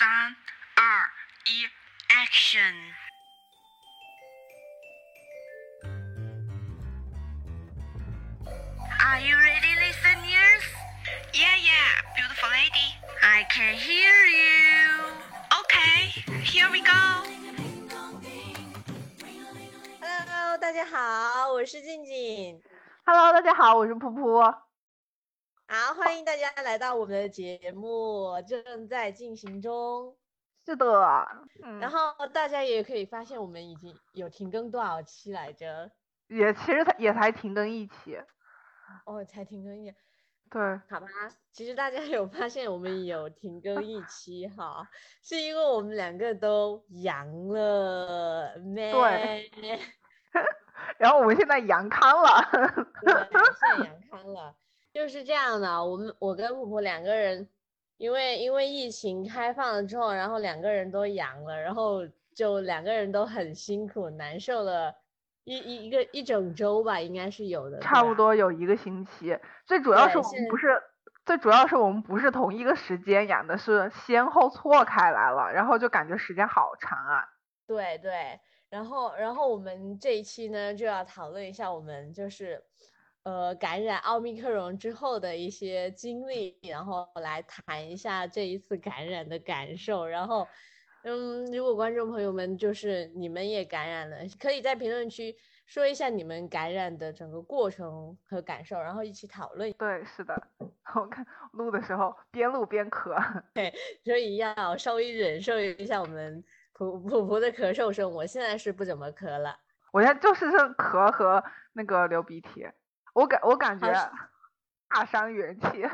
三、二、一，Action！ Are you ready, listeners? Yeah, yeah, beautiful lady. I can hear you. Okay, here we go. Hello，大家好，我是静静。 Hello，大家好，我是噗噗。 好，欢迎大家来到我们的节目，正在进行中。是的，嗯，然后大家也可以发现，我们已经有停更多少期来着？也其实才也才停更一期，哦，才停更一，对，好吧。其实大家有发现我们有停更一期哈，是因为我们两个都阳了，对咩？然后我们现在阳康了，对，现在阳康了，就是这样的。我们我跟婆婆两个人，因为因为疫情开放了之后，然后两个人都阳了，然后就两个人都很辛苦，难受了一一一个一整周吧，应该是有的，差不。多有一个星期。最主要是我们不是，最主要是我们不是同一个时间养的，是先后错开来了，然后就感觉时间好长啊。对对，然后然后我们这一期呢就要讨论一下我们就是呃感染奥密克戎之后的一些经历，然后来谈一下这一次感染的感受。然后，嗯，如果观众朋友们就是你们也感染了，可以在评论区说一下你们感染的整个过程和感受，然后一起讨论。对，是的，我看录的时候边录边咳，对所以要稍微忍受一下我们普普普的咳嗽声。我现在是不怎么咳了。我现在就是剩咳和那个流鼻涕，我感我感觉 大伤元气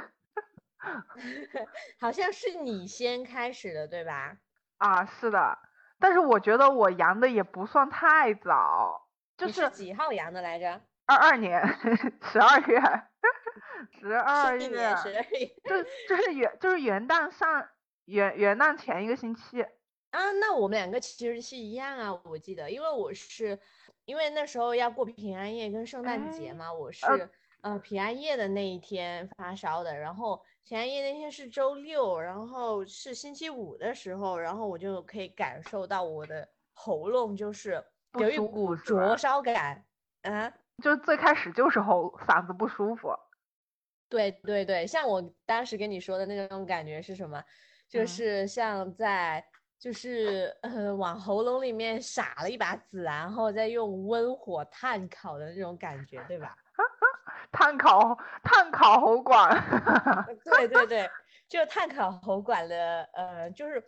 好像是你先开始的，对吧？啊，是的，但是我觉得我阳的也不算太早，就你是几号阳的来着？二二年 十二月，十二月，十二月就就是元就是元旦上元元旦前一个星期，啊，那我们两个其实是一样啊，我记得，因为我是因为那时候要过平安夜跟圣诞节哎嘛，我是呃呃平安夜的那一天发烧的，然后平安夜那天是周六，然后是星期五的时候，然后我就可以感受到我的喉咙就是有一股灼烧感啊。就是最开始就是喉嗓子不舒服，对对对，像我当时跟你说的那种感觉是什么？就嗯是像在就是呃往喉咙里面撒了一把孜，然然后再用温火炭烤的那种感觉，对吧？炭烤炭烤喉管，呃对对 对，就炭烤喉管的，呃，就是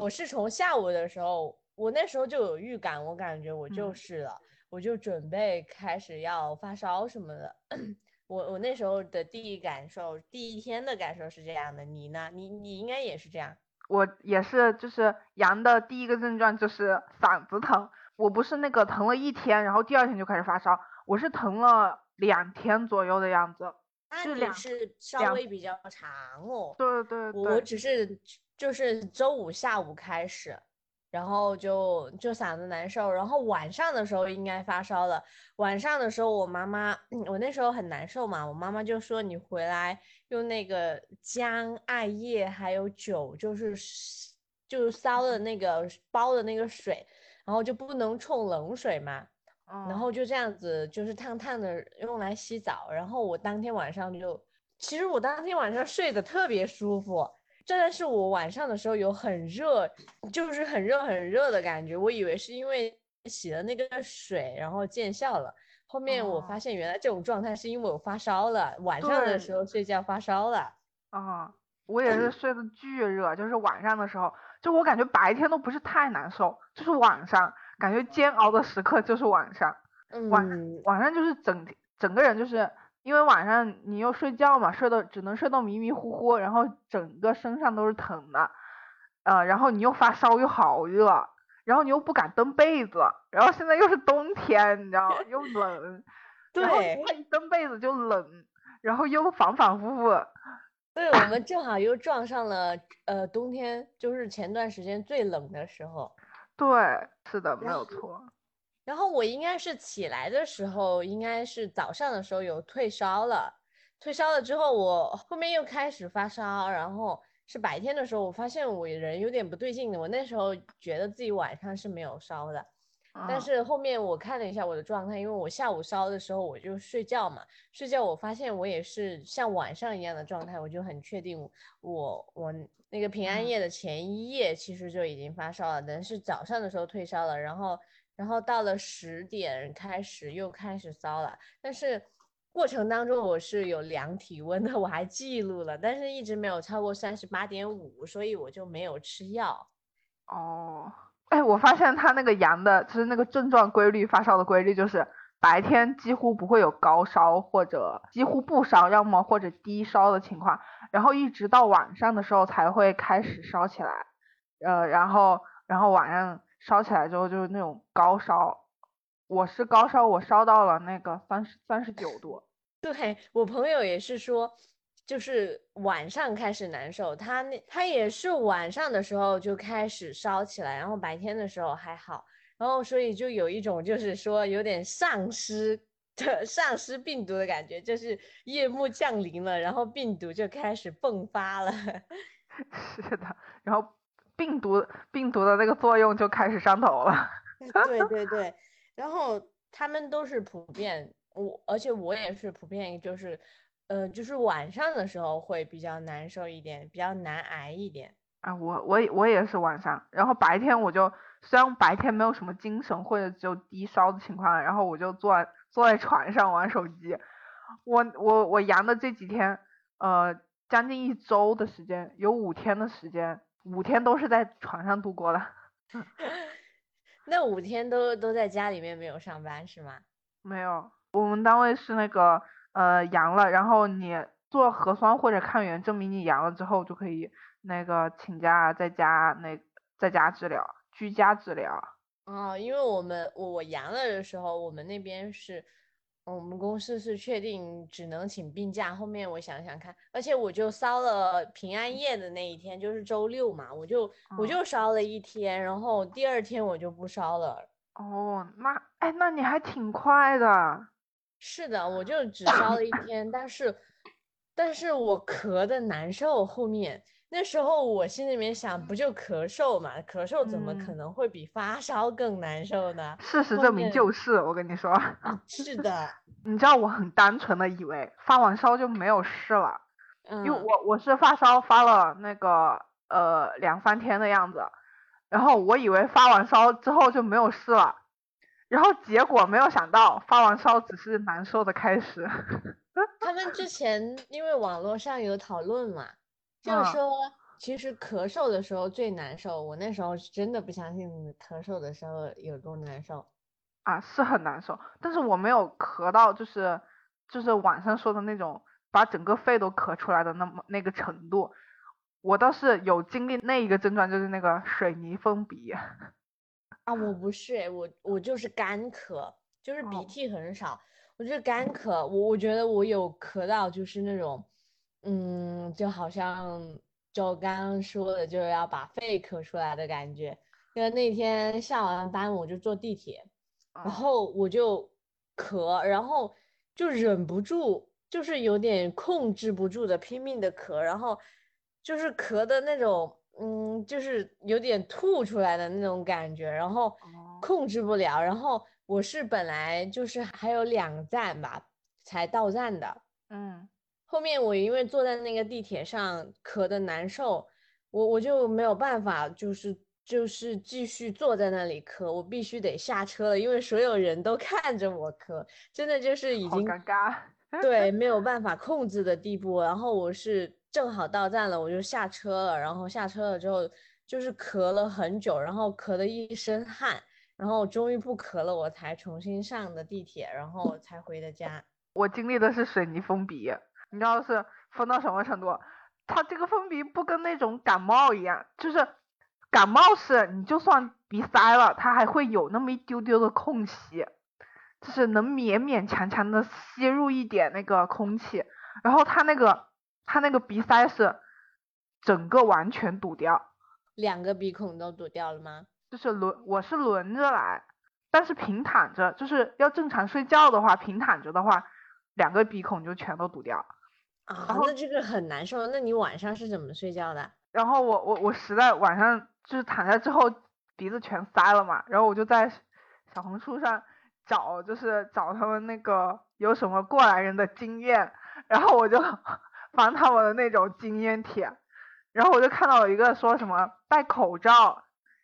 我是从下午的时候，我那时候就有预感，我感觉我就嗯是了，我就准备开始要发烧什么的。我我那时候的第一感受，第一天的感受是这样的，你呢？你你应该也是这样。我也是，就是阳的第一个症状就是嗓子疼。我不是那个疼了一天，然后第二天就开始发烧，我是疼了两天左右的样子。那你是两是稍微比较长哦。对对对我，只是就是周五下午开始，然后就就嗓子难受，然后晚上的时候应该发烧了。晚上的时候，我妈妈，我那时候很难受嘛，我妈妈就说你回来用那个姜、艾叶还有酒，就是就是烧的那个煲的那个水，然后就不能冲冷水嘛。然嗯后就这样子，就是烫烫的用来洗澡。然后我当天晚上就，其实我当天晚上睡得特别舒服，但是我晚上的时候有很热，就是很热很热的感觉。我以为是因为洗了那个水，然后见效了。后面我发哦现原来这种状态是因为我发烧了，晚上的时候睡觉发烧了。啊，我也是 睡得巨热，就是晚上的时候，就我感觉白天都不是太难受，就是晚上感觉煎熬的时刻就是晚上。晚嗯，晚上就是整整个人就是因为晚上你又睡觉嘛，睡到只能睡到迷迷糊糊，然后整个身上都是疼的，呃，然后你又发烧又好热，然后你又不敢蹬被子，然后现在又是冬天，你知道吗？又冷，然后一蹬被子就冷，然后又反反复复，对，我们正好又撞上了呃冬天，就是前段时间最冷的时候。对，是的，没有错，然后我应该是起来的时候，应该是早上的时候有退烧了，退烧了之后，我后面又开始发烧，然后是白天的时候，我发现我人有点不对劲的。我那时候觉得自己晚上是没有烧的，但嗯是后面我看了一下我的状态，因为我下午烧的时候我就睡觉嘛，睡觉我发现我也是像晚上一样的状态，我就很确定我我我那个平安嗯夜的前一夜其实就已经发烧了，但是早上的时候退烧了，然后然后到了十点开始又开始烧了，但是过程当中我是有量体温的，我还记录了，但是一直没有超过三十八点五，所以我就没有吃药。哦，哎，我发现他那个阳的，就是那个症状规律，发烧的规律就是白天几乎不会有高烧或者几乎不烧，要么或者低烧的情况，然后一直到晚上的时候才会开始烧起来，呃，然后然后晚上烧起来之后就是那种高烧，我是高烧，我烧到了那个三十三十九度，对，我朋友也是说，就是晚上开始难受，他那他也是晚上的时候就开始烧起来，然后白天的时候还好，然后所以就有一种就是说有点丧尸 的丧尸病毒的感觉，就是夜幕降临了，然后病毒就开始迸发了。是的，然后病毒病毒的那个作用就开始上头了。对对对，然后他们都是普遍，我而且我也是普遍，就是，呃，就是晚上的时候会比较难受一点，比较难挨一点。啊，我我也我也是晚上，然后白天我就虽然白天没有什么精神或者只有低烧的情况，然后我就坐在坐在床上玩手机。我我我阳的这几天，呃，将近一周的时间，有五天的时间，五天都是在床上度过的。那五天都都在家里面没有上班是吗？没有，我们单位是那个呃阳了，然后你做核酸或者抗原证明你阳了之后，就可以那个请假在家那在家治疗，居家治疗。哦，因为我们我我阳了的时候，我们那边是，嗯我们公司是确定只能请病假。后面我想想看，而且我就烧了平安夜的那一天，就是周六嘛，我就我嗯就烧了一天，然后第二天我就不烧了。哦，那哎，那你还挺快的。是的，我就只烧了一天，但是，但是我咳的难受。后面那时候我心里面想，不就咳嗽嘛，咳嗽怎么可嗯能会比发烧更难受呢？事实证明就是，我跟你说，啊，是的，你知道我很单纯的以为发完烧就没有事了，嗯因为嗯，我我是发烧发了那个呃两三天的样子，然后我以为发完烧之后就没有事了，然后结果没有想到发完烧只是难受的开始。他们之前因为网络上有讨论嘛，就是嗯说其实咳嗽的时候最难受。我那时候是真的不相信咳嗽的时候有多难受。啊，是很难受，但是我没有咳到就是就是网上说的那种把整个肺都咳出来的那么那个程度，我倒是有经历那一个症状，就是那个水泥封鼻。啊，我不是诶，我我就是干咳，就是鼻哦涕很少，我就是干咳。我我觉得我有咳到就是那种，嗯，就好像就刚刚说的，就是要把肺咳出来的感觉。因为那天下完班我就坐地铁，然嗯后我就咳，然后就忍不住，就是有点控制不住的拼命的咳，然后就是咳的那种，嗯，就是有点吐出来的那种感觉，然后哦。控制不了，然后我是本来就是还有两站吧才到站的，嗯后面我因为坐在那个地铁上咳的难受，我我就没有办法，就是就是继续坐在那里咳，我必须得下车了，因为所有人都 看着我咳，真的就是已好经尴尬。对没有办法控制的地步。然后我是正好到站了，我就下车了，然后下车了之后就是咳了很久，然后咳的一身汗，然后终于不咳了，我才重新上的地铁，然后才回的家。我经历的是水泥封鼻，你知道是封到什么程度？它这个封鼻不跟那种感冒一样，就是感冒是你就算鼻塞了，它还会有那么一丢丢的空隙，就是能勉勉强强的吸入一点那个空气，然后它那个它那个鼻塞是整个完全堵掉，两个鼻孔都堵掉了吗？就是轮我是轮着来，但是平躺着，就是要正常睡觉的话，平躺着的话，两个鼻孔就全都堵掉。啊，然后那这个很难受。那你晚上是怎么睡觉的？然后我我我实在晚上就是躺下之后鼻子全塞了嘛，然后我就在小红书上找，就是找他们那个有什么过来人的经验，然后我就 翻他们的那种经验帖，然后我就看到了一个说什么戴口罩，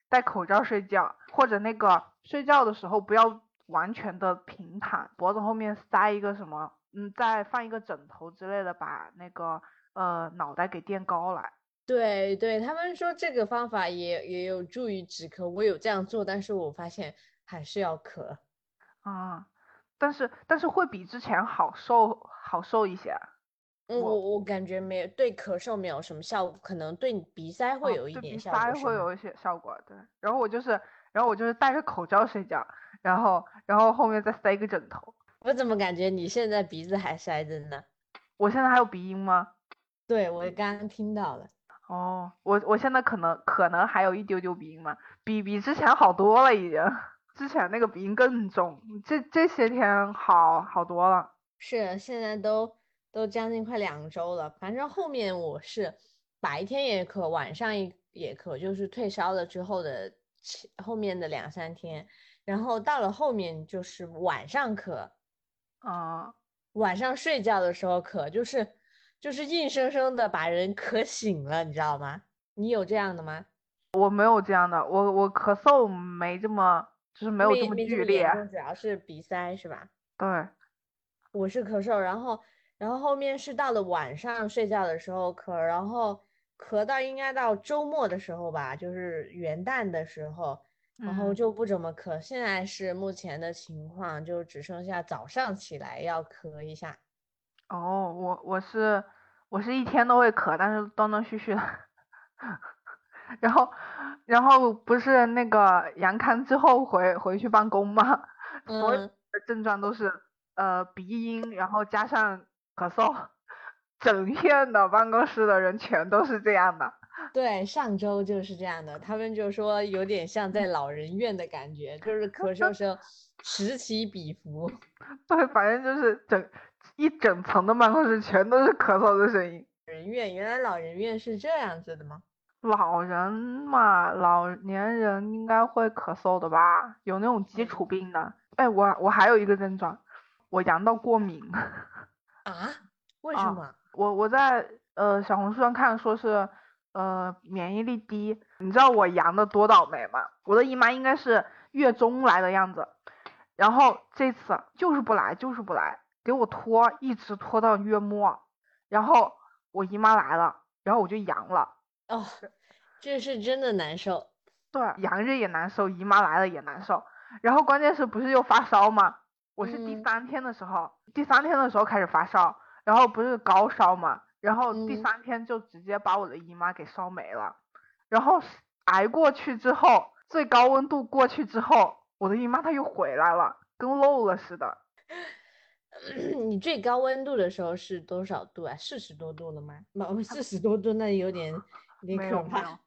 戴口罩睡觉，或者那个睡觉的时候不要完全的平躺，脖子后面塞一个什么，嗯，再放一个枕头之类的，把那个呃脑袋给垫高来。对对，他们说这个方法也也有助于止咳，我有这样做，但是我发现还是要咳。啊，但是但是会比之前好受好受一些。嗯，我我我感觉没有对咳嗽没有什么效果，可能对你鼻塞会哦有一点鼻效果是吗塞会有一些效果，对。然后我就是，然后我就是戴着口罩睡觉，然后然后后面再塞一个枕头。我怎么感觉你现在鼻子还塞着呢？我现在还有鼻音吗？对，我刚刚听到了。哦，我我现在可能可能还有一丢丢鼻音嘛，比比之前好多了已经，之前那个鼻音更重，这这些天好好多了。是，现在都都将近快两周了。反正后面我是白天也咳，晚上也也咳，就是退烧了之后的前后面的两三天，然后到了后面就是晚上咳，嗯，晚上睡觉的时候咳，就是就是硬生生的把人咳醒了，你知道吗？你有这样的吗？我没有这样的，我我咳嗽没这么，就是没有这么剧烈。主要是鼻塞是吧？对，我是咳嗽，然后然后后面是到了晚上睡觉的时候咳，然后咳到应该到周末的时候吧，就是元旦的时候，然后嗯就不怎么咳。现在是目前的情况，就只剩下早上起来要咳一下。哦，我我是我是一天都会咳，但是断断续续的。然后然后不是那个阳康之后回回去办公吗？所有嗯，的症状都是呃鼻音，然后加上咳嗽，整片的办公室的人全都是这样的。对，上周就是这样的，他们就说有点像在老人院的感觉，就 是咳嗽声此起彼伏。对，反正就是整一整层的办公室全都是咳嗽的声音。人院原来老人院是这样子的吗？老人嘛，老年人应该会咳嗽的吧？有那种基础病的。哎，我我还有一个症状，我阳到过敏。啊？为什啊么？我我在呃小红书上看说是呃免疫力低，你知道我阳的多倒霉吗？我的姨妈应该是月中来的样子，然后这次就是不来，就是不来，给我拖，一直拖到月末，然后我姨妈来了，然后我就阳了。哦，这是真的难受。对，阳着也难受，姨妈来了也难受。然后关键是不是又发烧吗？我是第嗯三天的时候，第三天的时候开始发烧，然后不是高烧嘛，然后第嗯三天就直接把我的姨妈给烧没了。然后挨过去之后，最高温度过去之后，我的姨妈她又回来了，跟漏了似的。你最高温度的时候是多少度啊？四十多度了吗？不，四十多度那有点 有点可怕。没有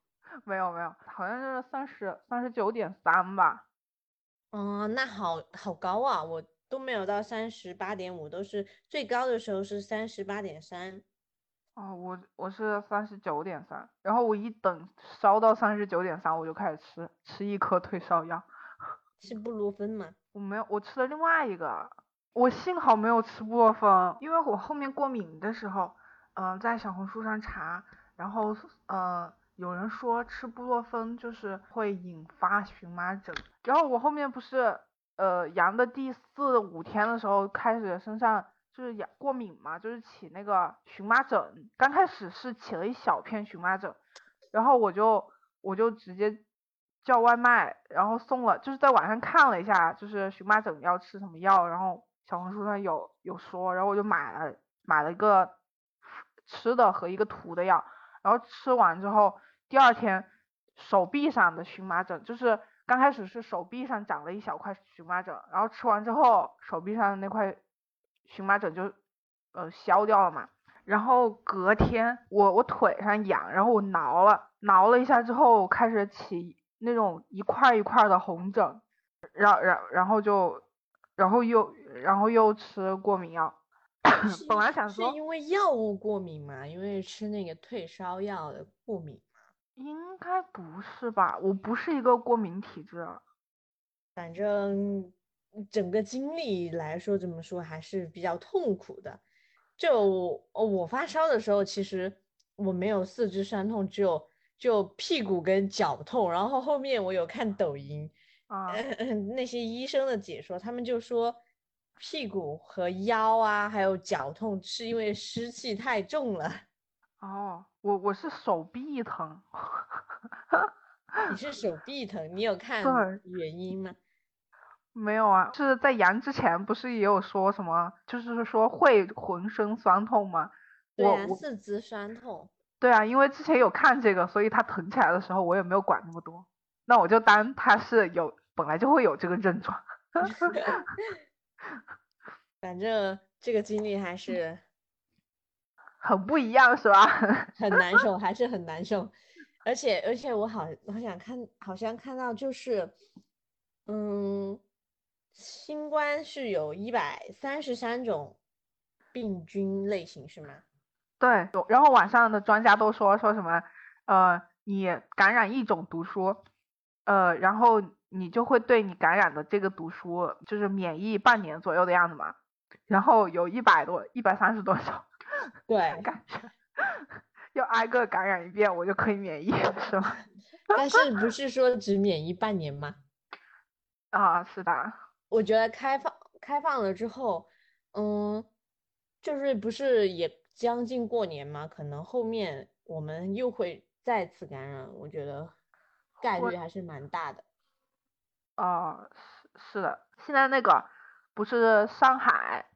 没有没有没有，好像是三十三十九点三吧。哦，那好好高啊！我都没有到三十八点五，都是最高的时候是三十八点三。哦，我我是三十九点三，然后我一等烧到三十九点三，我就开始吃吃一颗退烧药。吃布洛芬吗？我没有，我吃了另外一个，我幸好没有吃布洛芬，因为我后面过敏的时候，嗯、在小红书上查，然后呃有人说吃布洛芬就是会引发荨麻疹，然后我后面不是呃阳的第四五天的时候开始身上就是痒过敏嘛，就是起那个荨麻疹，刚开始是起了一小片荨麻疹，然后我就我就直接叫外卖，然后送了，就是在网上看了一下，就是荨麻疹要吃什么药，然后小红书上有有说，然后我就买了买了一个吃的和一个涂的药，然后吃完之后，第二天手臂上的荨麻疹，就是刚开始是手臂上长了一小块荨麻疹，然后吃完之后手臂上的那块荨麻疹就呃消掉了嘛。然后隔天我我腿上痒，然后我挠了挠了一下之后，开始起那种一块一块的红疹，然然然后就然后又然后又吃过敏药，本来想是说因为药物过敏嘛，因为吃那个退烧药的过敏。应该不是吧？我不是一个过敏体质。反正整个经历来说，怎么说还是比较痛苦的。就哦我发烧的时候，其实我没有四肢酸痛，只有就屁股跟脚痛。然后后面我有看抖音，啊，那些医生的解说，他们就说屁股和腰啊，还有脚痛是因为湿气太重了。哦，我我是手臂疼。你是手臂疼，你有看原因吗？没有啊，是在阳之前不是也有说什么，就是说会浑身酸痛吗？对四肢酸痛。对啊，因为之前有看这个，所以他疼起来的时候我也没有管那么多，那我就当他是有本来就会有这个症状。反正这个经历还是 很不一样是吧？很难受，还是很难受。而且而且我好好想看，好像看到就是，嗯，新冠是有一百三十三种病菌类型是吗？对，然后网上的专家都说说什么，呃，你感染一种毒株，呃，然后你就会对你感染的这个毒株就是免疫半年左右的样子嘛，然后有一百多、一百三十多种，对，感觉要挨个感染一遍我就可以免疫，是吗？但是不是说只免疫半年吗？啊，是的，我觉得开放开放了之后，嗯，就是不是也将近过年嘛，可能后面我们又会再次感染，我觉得概率还是蛮大的。哦，是是的，现在那个不是上海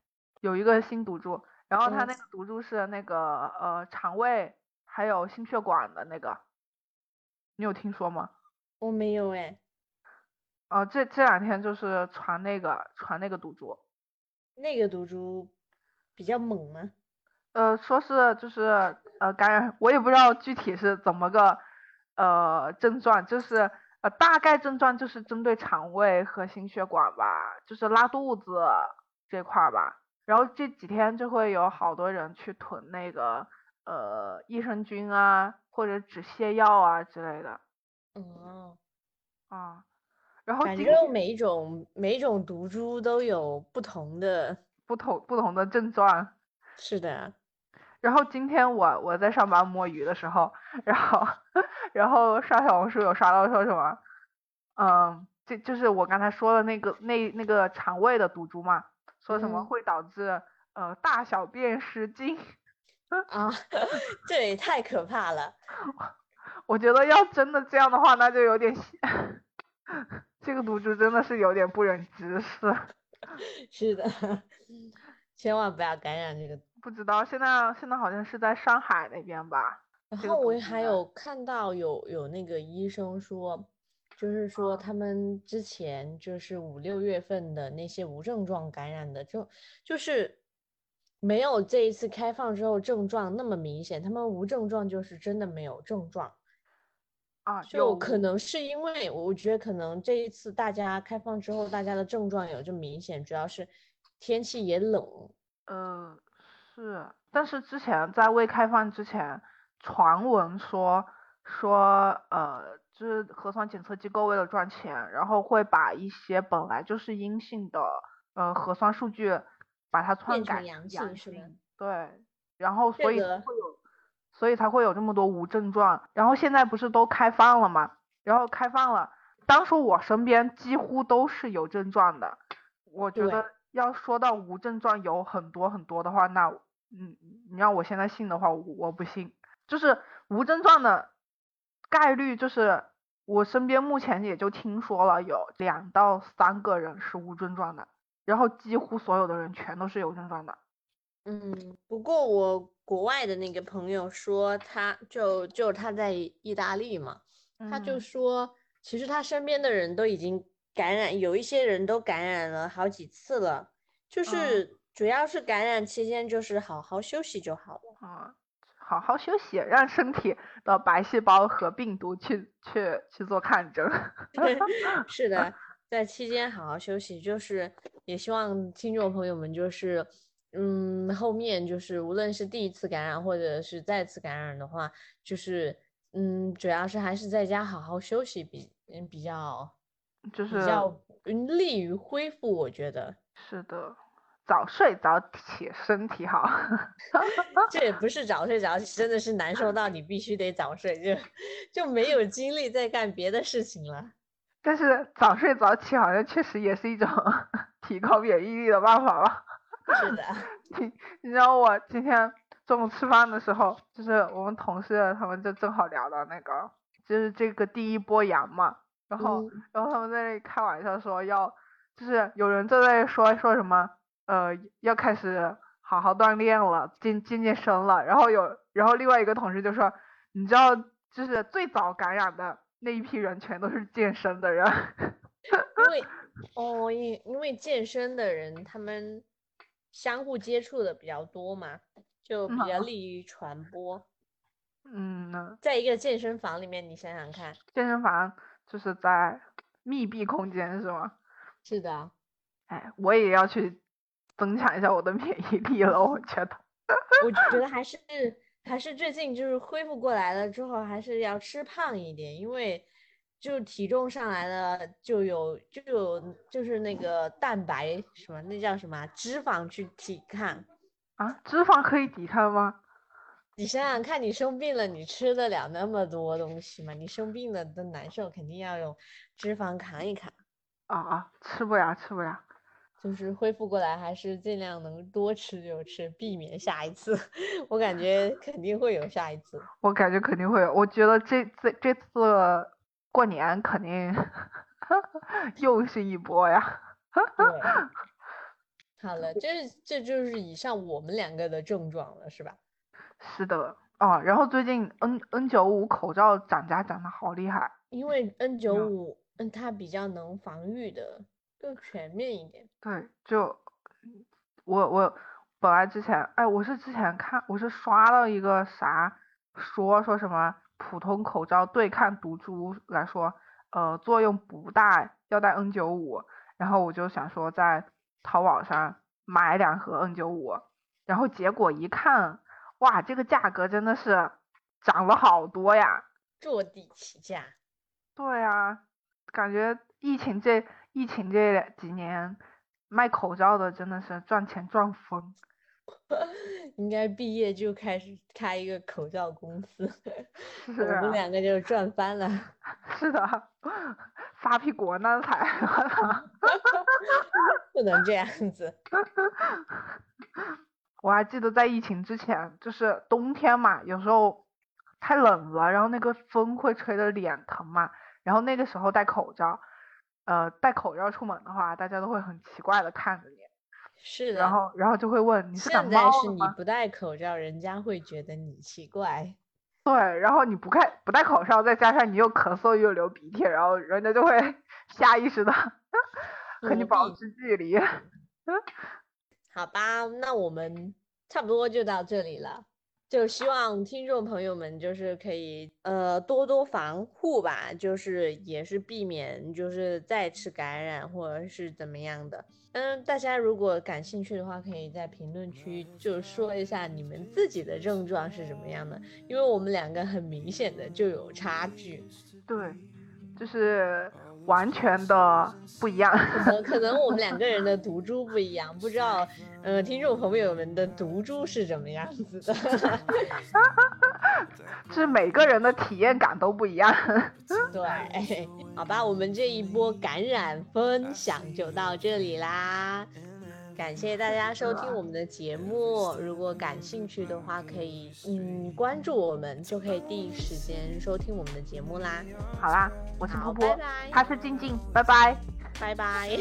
有一个新毒株，然后它嗯那个毒株是那个呃肠胃还有心血管的那个，你有听说吗？我没有哎，哦、这这两天就是传那个传那个毒株，那个毒株比较猛吗？呃，说是就是呃感染，我也不知道具体是怎么个呃症状，就是呃大概症状就是针对肠胃和心血管吧，就是拉肚子这块儿吧。然后这几天就会有好多人去囤那个呃益生菌啊，或者止泻药啊之类的嗯，啊。然后反今正每一种每一种毒株都有不同的，不同不同的症状。是的，然后今天我我在上班摸鱼的时候，然后 然后刷小红书有刷到说什么，嗯，这就是我刚才说的那个那那个肠胃的毒株嘛，说什么嗯会导致呃大小便失禁。啊，这也太可怕了。我觉得要真的这样的话，那就有点邪 这个毒株真的是有点不忍直视。是的，千万不要感染这个。不知道现在现在好像是在上海那边吧？然后我还有看到有有那个医生说，就是说他们之前就是五六月份的那些无症状感染的，就就是没有这一次开放之后症状那么明显，他们无症状就是真的没有症状。啊，就有。可能是因为我觉得可能这一次大家开放之后，大家的症状有这么明显，主要是天气也冷。呃，是，但是之前在未开放之前，传闻说说呃，就是核酸检测机构为了赚钱，然后会把一些本来就是阴性的呃核酸数据，把它篡变成改阳阳性对，然后所以会有，所以才会有这么多无症状，然后现在不是都开放了吗？然后开放了，当时我身边几乎都是有症状的，我觉得要说到无症状有很多很多的话，那嗯，你让我现在信的话，我我不信。就是无症状的概率，就是我身边目前也就听说了有两到三个人是无症状的，然后几乎所有的人全都是有症状的。嗯，不过我国外的那个朋友说，他就就他在意大利嘛，他就嗯说，其实他身边的人都已经感染，有一些人都感染了好几次了，就嗯是主要是感染期间就是好好休息就好了。啊，好好休息，让身体的白细胞和病毒去去去做抗争。是的，在期间好好休息，就是也希望听众朋友们就是嗯，后面就是无论是第一次感染或者是再次感染的话，就是嗯，主要是还是在家好好休息比嗯比较就是比较利于恢复，我觉得。是的，早睡早起身体好。这也不是早睡早起，真的是难受到你必须得早睡，就就没有精力再干别的事情了。但是早睡早起好像确实也是一种 提高免疫力的办法吧。是的，你 你知道我今天中午吃饭的时候，就是我们同事他们就正好聊到那个，就是这个第一波阳嘛，然后、嗯。然后他们在那里开玩笑说要，就是有人就在说说什么，呃，要开始好好锻炼了，健健健身了，然后有然后另外一个同事就说，你知道，就是最早感染的那一批人全都是健身的人，因为哦，因因为健身的人他们相互接触的比较多嘛，就比较利于传播。嗯呢。在一个健身房里面，你想想看，健身房就是在密闭空间是吗？是的，哎，我也要去增强一下我的免疫力了，我觉得。我觉得还是还是最近就是恢复过来了之后，还是要吃胖一点，因为就体重上来了，就有就有就是那个蛋白什么，那叫什么啊脂肪去抵抗。啊，脂肪可以抵抗吗？你想想看，你生病了，你吃得了那么多东西吗？你生病了都难受，肯定要用脂肪扛一扛。啊啊，吃不了，吃不了。就是恢复过来，还是尽量能多吃就吃，避免下一次。我感觉肯定会有下一次。我感觉肯定会有，我觉得这这这次过年肯定 又是一波呀。对，好了，这这就是以上我们两个的症状了，是吧？是的，哦，然后最近 N N 九五口罩涨价涨得好厉害。因为 N 九嗯五，嗯，它比较能防御的更全面一点。对，就我我本来之前，哎，我是之前看，我是刷到一个啥说说什么普通口罩对抗毒株来说，呃，作用不大，要戴 N 九五。然后我就想说在淘宝上买两盒 N 九五，然后结果一看，哇，这个价格真的是涨了好多呀。坐地起价，对啊，感觉疫情这疫情这几年卖口罩的真的是赚钱赚疯。应该毕业就开始开一个口罩公司，是我们啊，两个就赚翻了。是的，发屁国难财，我操！不能这样子。我还记得在疫情之前，就是冬天嘛，有时候太冷了，然后那个风会吹得脸疼嘛，然后那个时候戴口罩，呃，戴口罩出门的话，大家都会很奇怪的看着你，是的。然后然后就会问你是感现在冒？是你不戴口罩，人家会觉得你奇怪。对，然后你不戴不戴口罩，再加上你又咳嗽又流鼻涕，然后人家就会 下意识的和你保持距离。好吧，那我们差不多就到这里了。就希望听众朋友们就是可以呃多多防护吧，就是也是避免就是再次感染或者是怎么样的。嗯，大家如果感兴趣的话，可以在评论区就说一下你们自己的症状是什么样的，因为我们两个很明显的就有差距。对，就是完全的不一样。可能可能我们两个人的 毒株不一样，不知道呃听众朋友们的毒株是怎么样子的。就 是每个人的体验感都不一样。对，好吧，我们这一波感染分享就到这里啦。感谢大家收听我们的节目，如果感兴趣的话，可以嗯关注我们，就可以第一时间收听我们的节目啦。好啦，我是好噗噗拜拜，他是静静，拜拜。拜拜。